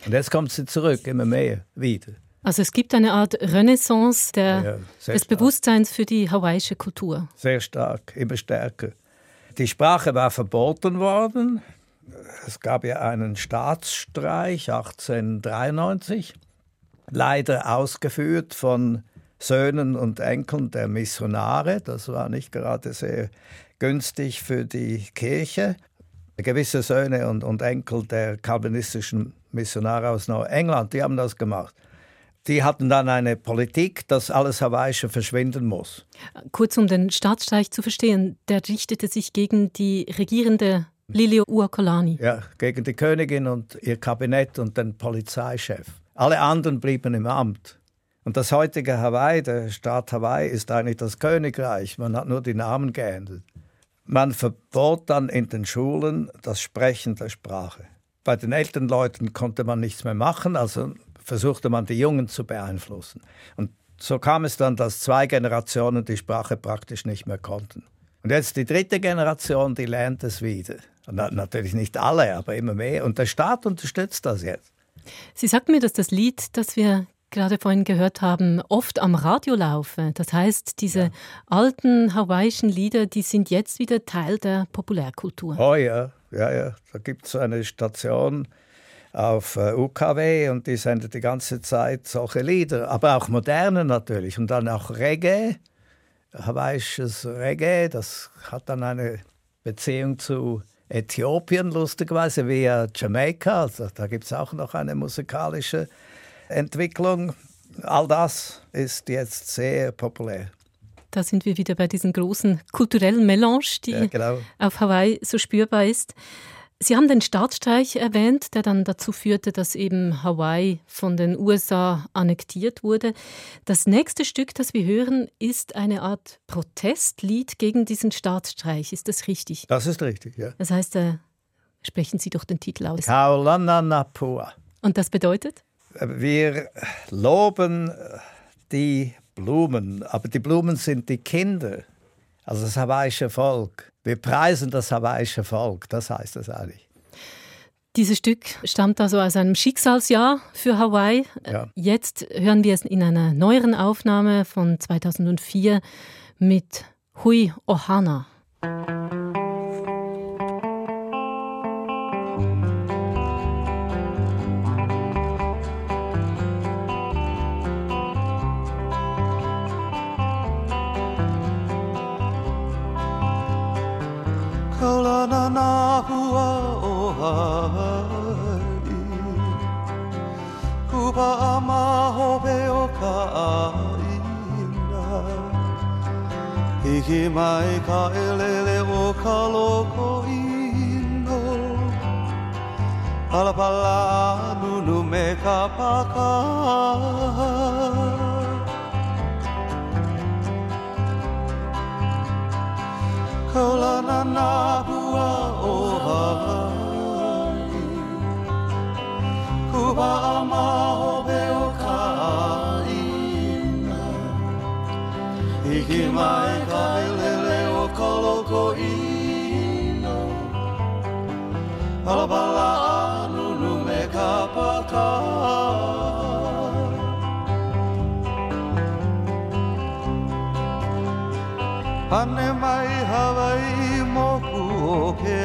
Und jetzt kommt sie zurück, immer mehr wieder. Also es gibt eine Art Renaissance der, ja, des stark. Bewusstseins für die hawaiische Kultur. Sehr stark, immer stärker. Die Sprache war verboten worden. Es gab ja einen Staatsstreich 1893, leider ausgeführt von Söhnen und Enkeln der Missionare. Das war nicht gerade sehr günstig für die Kirche. Gewisse Söhne und, und Enkel der kalvinistischen Missionare aus Neuengland, die haben das gemacht die hatten dann eine Politik, dass alles Hawaiische verschwinden muss. Kurz um den Staatsstreich zu verstehen, der richtete sich gegen die regierende Lilio Uakolani. Ja, gegen die Königin und ihr Kabinett und den Polizeichef. Alle anderen blieben im Amt. Und das heutige Hawaii, der Staat Hawaii, ist eigentlich das Königreich. Man hat nur die Namen geändert. Man verbot dann in den Schulen das Sprechen der Sprache. Bei den älteren Leuten konnte man nichts mehr machen, also versuchte man die Jungen zu beeinflussen. Und so kam es dann, dass zwei Generationen die Sprache praktisch nicht mehr konnten. Und jetzt die dritte Generation, die lernt es wieder. Und natürlich nicht alle, aber immer mehr. Und der Staat unterstützt das jetzt. Sie sagten mir, dass das Lied, das wir gerade vorhin gehört haben, oft am Radio laufe. Das heißt, diese ja. alten hawaiischen Lieder, die sind jetzt wieder Teil der Populärkultur. Oh ja, ja, ja. Da gibt es eine Station, auf äh, UKW und die sendet die ganze Zeit solche Lieder, aber auch moderne natürlich und dann auch Reggae, hawaiisches Reggae, das hat dann eine Beziehung zu Äthiopien, lustigerweise, via Jamaika. Also, da gibt es auch noch eine musikalische Entwicklung. All das ist jetzt sehr populär. Da sind wir wieder bei diesem großen kulturellen Melange, die ja, genau. auf Hawaii so spürbar ist. Sie haben den Staatsstreich erwähnt, der dann dazu führte, dass eben Hawaii von den USA annektiert wurde. Das nächste Stück, das wir hören, ist eine Art Protestlied gegen diesen Staatsstreich. Ist das richtig? Das ist richtig, ja. Das heißt, äh, sprechen Sie doch den Titel aus. Kaulananapua. Und das bedeutet? Wir loben die Blumen, aber die Blumen sind die Kinder, also das hawaiische Volk. Wir preisen das hawaiische Volk, das heißt das eigentlich. Dieses Stück stammt also aus einem Schicksalsjahr für Hawaii. Ja. Jetzt hören wir es in einer neueren Aufnahme von 2004 mit Hui Ohana. Hiki mai ka elele o ka loko ino Pala pala nunu me ka paka. Kaula na na hua o Hawaii. Kuba a maho o ka ina. Hiki mai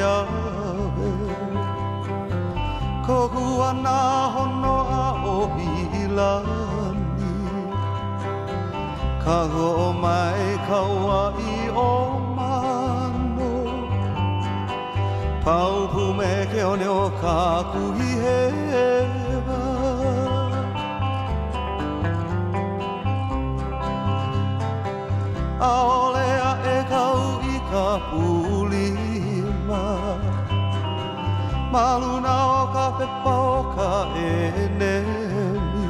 ko Kohu ana hono a o hilani Ka ho o mai kaua i o mano. Pau me ke o neo ka kuhi hei Maluna o ka pepa o ka e nemi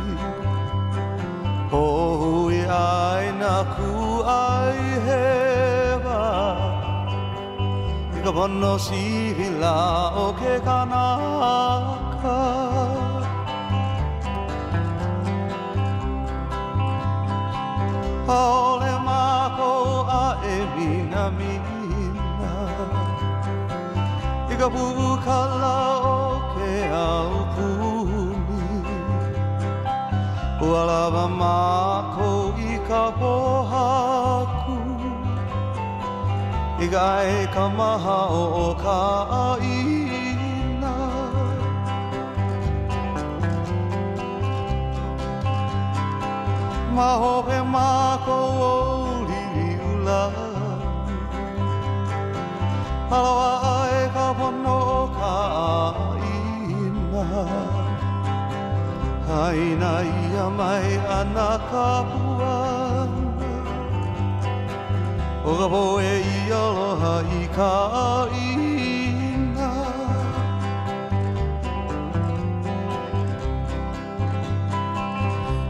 Hui ai na ku ai hewa. Ka pono sivila o ke kanaka. Ole mako a e mina ka pukala o ke au puni Ualava mako i ka pohaku i gai ka maha o ka aina Ma hope mako o lili ula Halawa ai ka pono o ka aina Haina ia mai ana ka puana O ka poe i aloha i ka ina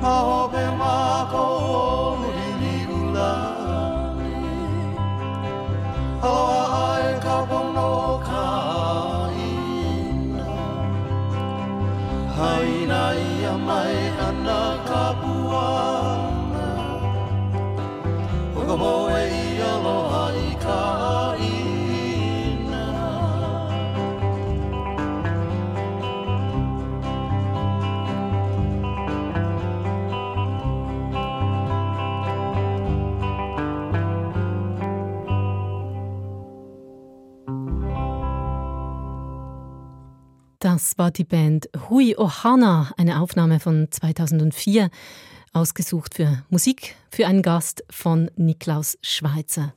Ma hope ma ko ni Aloha ai ka pono ka ina. Haina ia mai ana ka puana ka poe Das war die Band Hui Ohana, eine Aufnahme von 2004 ausgesucht für Musik für einen Gast von Niklaus Schweizer.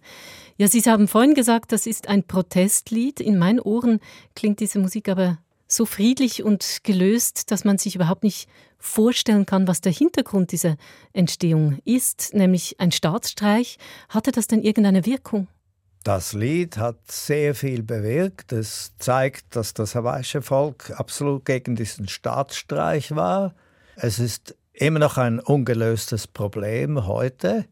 Ja, Sie haben vorhin gesagt, das ist ein Protestlied. In meinen Ohren klingt diese Musik aber so friedlich und gelöst, dass man sich überhaupt nicht vorstellen kann, was der Hintergrund dieser Entstehung ist, nämlich ein Staatsstreich. Hatte das denn irgendeine Wirkung? Das Lied hat sehr viel bewirkt. Es zeigt, dass das hawaiische Volk absolut gegen diesen Staatsstreich war. Es ist immer noch ein ungelöstes Problem heute.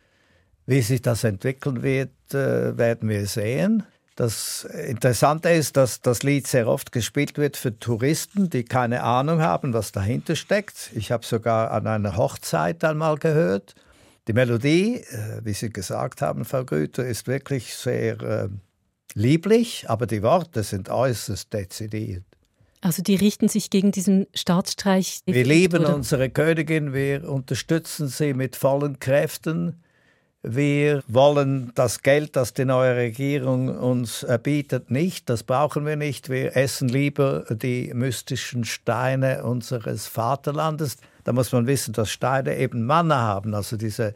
Wie sich das entwickeln wird, äh, werden wir sehen. Das Interessante ist, dass das Lied sehr oft gespielt wird für Touristen, die keine Ahnung haben, was dahinter steckt. Ich habe sogar an einer Hochzeit einmal gehört. Die Melodie, äh, wie Sie gesagt haben, Frau Grüter, ist wirklich sehr äh, lieblich, aber die Worte sind äußerst dezidiert. Also die richten sich gegen diesen Staatsstreich. Wir lieben oder? unsere Königin, wir unterstützen sie mit vollen Kräften. Wir wollen das Geld, das die neue Regierung uns erbietet, nicht. Das brauchen wir nicht. Wir essen lieber die mystischen Steine unseres Vaterlandes. Da muss man wissen, dass Steine eben Manna haben, also diese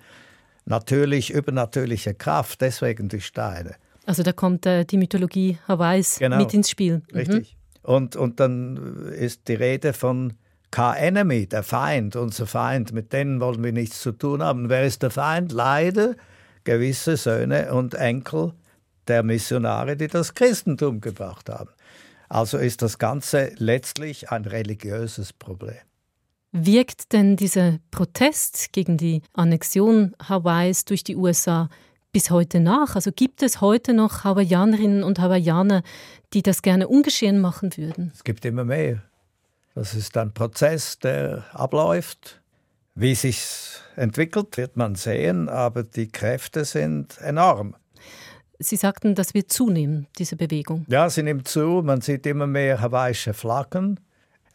natürlich übernatürliche Kraft, deswegen die Steine. Also da kommt äh, die Mythologie Hawaiis genau. mit ins Spiel. Mhm. Richtig. Und, und dann ist die Rede von K-Enemy, der Feind, unser Feind, mit denen wollen wir nichts zu tun haben. Wer ist der Feind? Leider gewisse Söhne und Enkel der Missionare, die das Christentum gebracht haben. Also ist das Ganze letztlich ein religiöses Problem. Wirkt denn dieser Protest gegen die Annexion Hawaiis durch die USA bis heute nach? Also gibt es heute noch Hawaiianerinnen und Hawaiianer, die das gerne ungeschehen machen würden? Es gibt immer mehr. Das ist ein Prozess, der abläuft. Wie sich entwickelt, wird man sehen, aber die Kräfte sind enorm. Sie sagten, das wird zunehmen, diese Bewegung. Ja, sie nimmt zu. Man sieht immer mehr hawaiische Flaggen.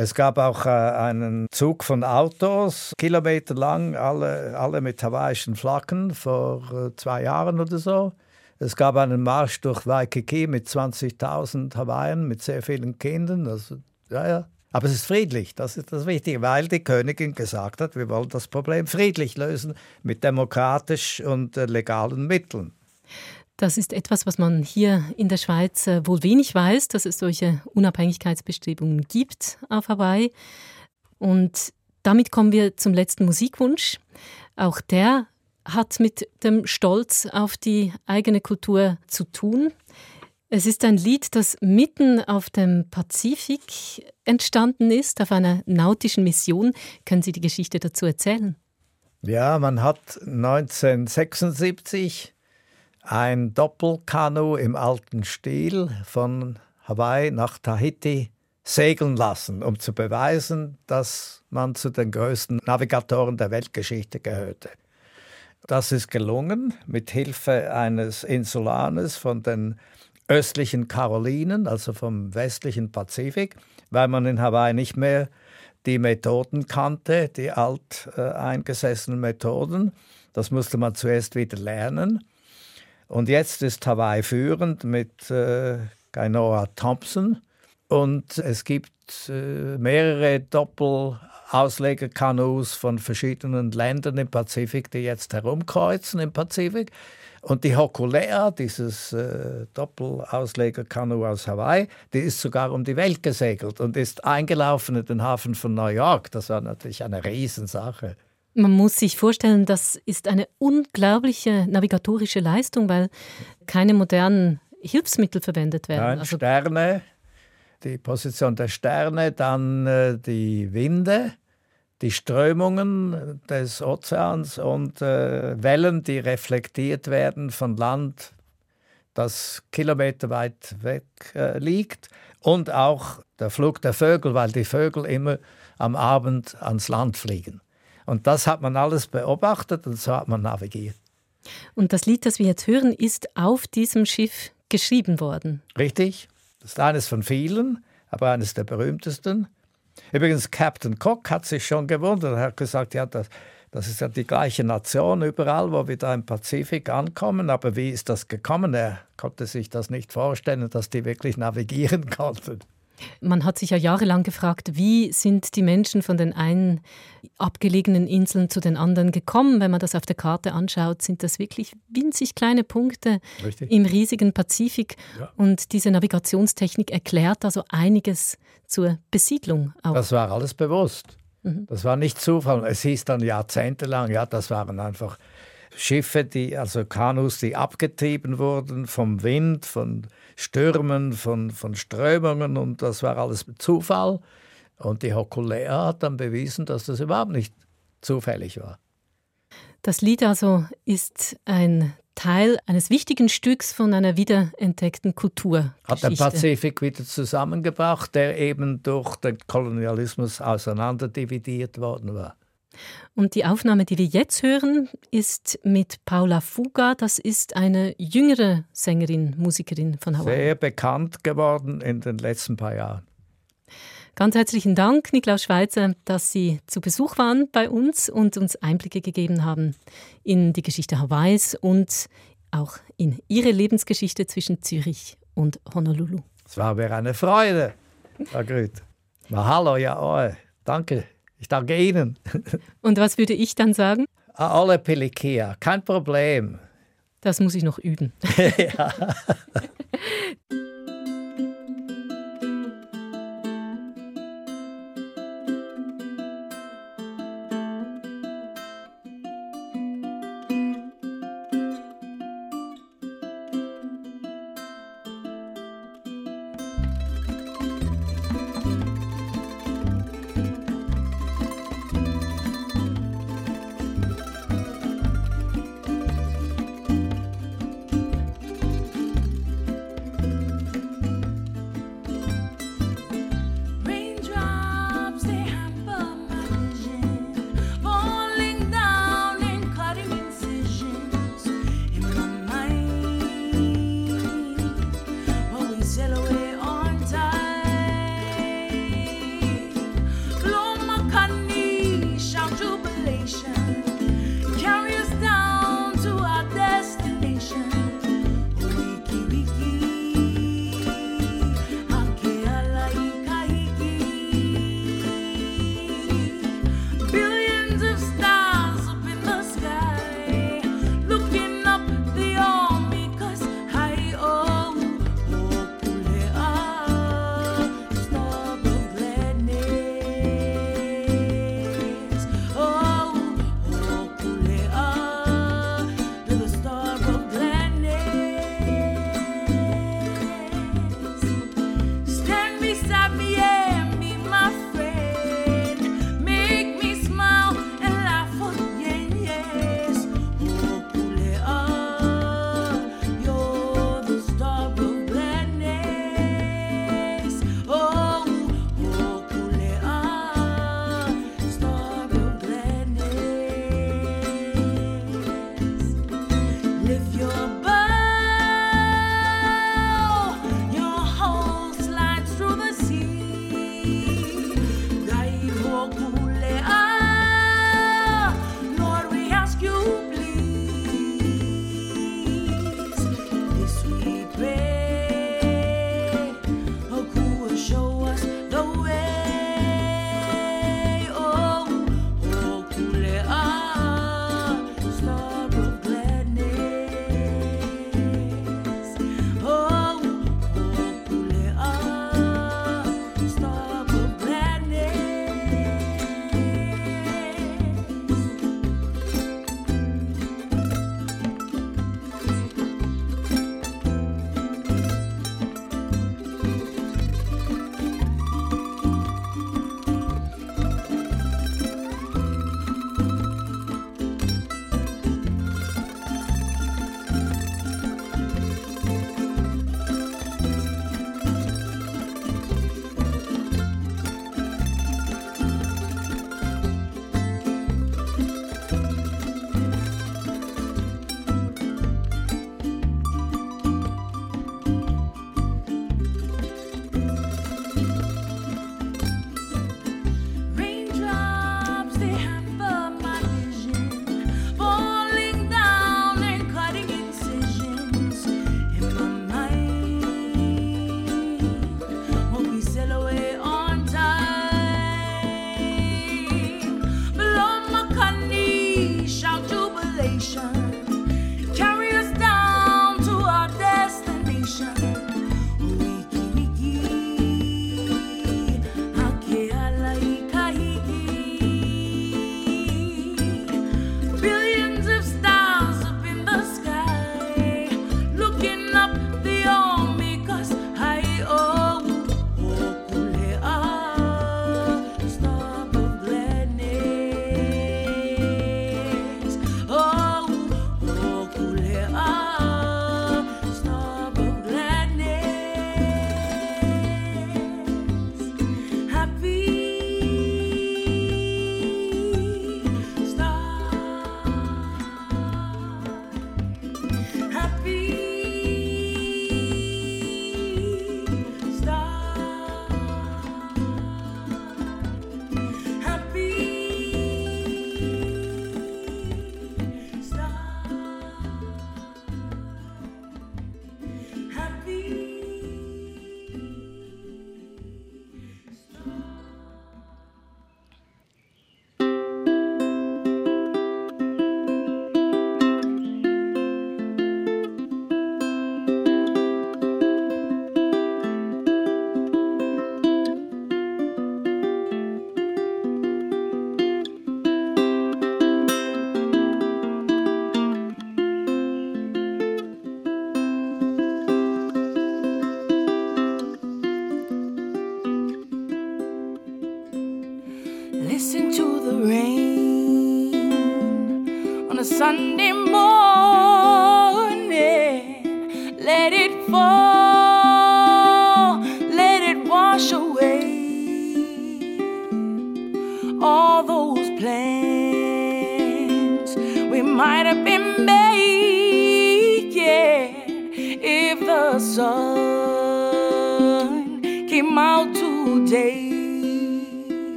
Es gab auch äh, einen Zug von Autos, kilometerlang, alle, alle mit hawaiischen Flaggen, vor äh, zwei Jahren oder so. Es gab einen Marsch durch Waikiki mit 20.000 Hawaiiern, mit sehr vielen Kindern. Also, ja, ja, aber es ist friedlich, das ist das Wichtige, weil die Königin gesagt hat, wir wollen das Problem friedlich lösen mit demokratisch und äh, legalen Mitteln. Das ist etwas, was man hier in der Schweiz äh, wohl wenig weiß, dass es solche Unabhängigkeitsbestrebungen gibt auf Hawaii. Und damit kommen wir zum letzten Musikwunsch. Auch der hat mit dem Stolz auf die eigene Kultur zu tun. Es ist ein Lied, das mitten auf dem Pazifik entstanden ist, auf einer nautischen Mission. Können Sie die Geschichte dazu erzählen? Ja, man hat 1976 ein Doppelkanu im alten Stil von Hawaii nach Tahiti segeln lassen, um zu beweisen, dass man zu den größten Navigatoren der Weltgeschichte gehörte. Das ist gelungen mit Hilfe eines Insulanes von den östlichen Karolinen, also vom westlichen Pazifik, weil man in Hawaii nicht mehr die Methoden kannte, die alt äh, eingesessenen Methoden. Das musste man zuerst wieder lernen. Und jetzt ist Hawaii führend mit äh, Kainoa Thompson. Und es gibt äh, mehrere Doppelauslegerkanus von verschiedenen Ländern im Pazifik, die jetzt herumkreuzen im Pazifik. Und die Hokulea, dieses äh, Doppelauslegerkanu aus Hawaii, die ist sogar um die Welt gesegelt und ist eingelaufen in den Hafen von New York. Das war natürlich eine Riesensache. Man muss sich vorstellen, das ist eine unglaubliche navigatorische Leistung, weil keine modernen Hilfsmittel verwendet werden. Nein, also Sterne, die Position der Sterne, dann äh, die Winde die Strömungen des Ozeans und äh, Wellen, die reflektiert werden von Land, das kilometerweit weg äh, liegt. Und auch der Flug der Vögel, weil die Vögel immer am Abend ans Land fliegen. Und das hat man alles beobachtet und so hat man navigiert. Und das Lied, das wir jetzt hören, ist auf diesem Schiff geschrieben worden. Richtig. Das ist eines von vielen, aber eines der berühmtesten. Übrigens, Captain Cook hat sich schon gewundert. Er hat gesagt, ja, das, das ist ja die gleiche Nation überall, wo wir da im Pazifik ankommen. Aber wie ist das gekommen? Er konnte sich das nicht vorstellen, dass die wirklich navigieren konnten. Man hat sich ja jahrelang gefragt, wie sind die Menschen von den einen abgelegenen Inseln zu den anderen gekommen. Wenn man das auf der Karte anschaut, sind das wirklich winzig kleine Punkte Richtig. im riesigen Pazifik. Ja. Und diese Navigationstechnik erklärt also einiges zur Besiedlung. Auch. Das war alles bewusst. Mhm. Das war nicht Zufall. Es hieß dann jahrzehntelang, ja, das waren einfach Schiffe, die, also Kanus, die abgetrieben wurden vom Wind, von Stürmen, von, von Strömungen und das war alles Zufall. Und die Hokulea hat dann bewiesen, dass das überhaupt nicht zufällig war. Das Lied also ist ein Teil eines wichtigen Stücks von einer wiederentdeckten Kultur. Hat den Pazifik wieder zusammengebracht, der eben durch den Kolonialismus auseinanderdividiert worden war. Und die Aufnahme, die wir jetzt hören, ist mit Paula Fuga. Das ist eine jüngere Sängerin, Musikerin von Hawaii. Sehr bekannt geworden in den letzten paar Jahren. Ganz herzlichen Dank, Niklaus Schweizer, dass Sie zu Besuch waren bei uns und uns Einblicke gegeben haben in die Geschichte Hawaiis und auch in Ihre Lebensgeschichte zwischen Zürich und Honolulu. Es war mir eine Freude, Herr Grüth. Mahalo, ja, oh, danke. Ich danke Ihnen. Und was würde ich dann sagen? Alle Pelikia, kein Problem. Das muss ich noch üben. ja.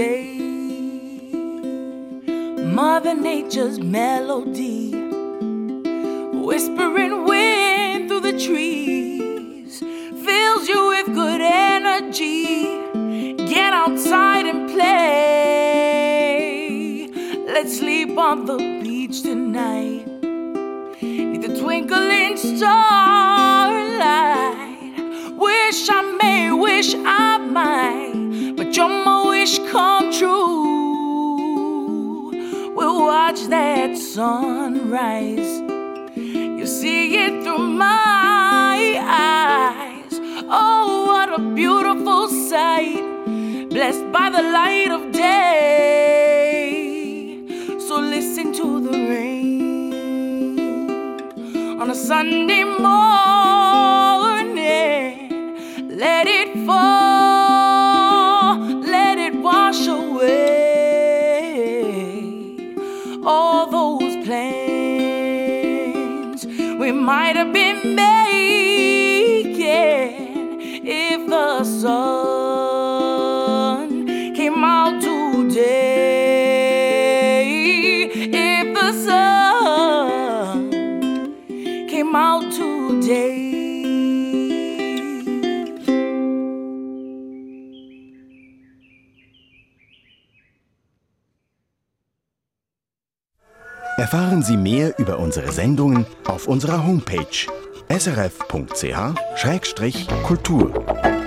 today. Mother Nature's melody, whispering wind through the trees, fills you with good energy. Get outside and play. Let's sleep on the beach tonight. Neath the twinkling starlight. Wish I may, wish I you're my wish come true. We'll watch that sunrise. You see it through my eyes. Oh, what a beautiful sight, blessed by the light of day. So listen to the rain on a Sunday morning. Let it fall, Erfahren Sie mehr über unsere Sendungen auf unserer Homepage srf.ch-kultur.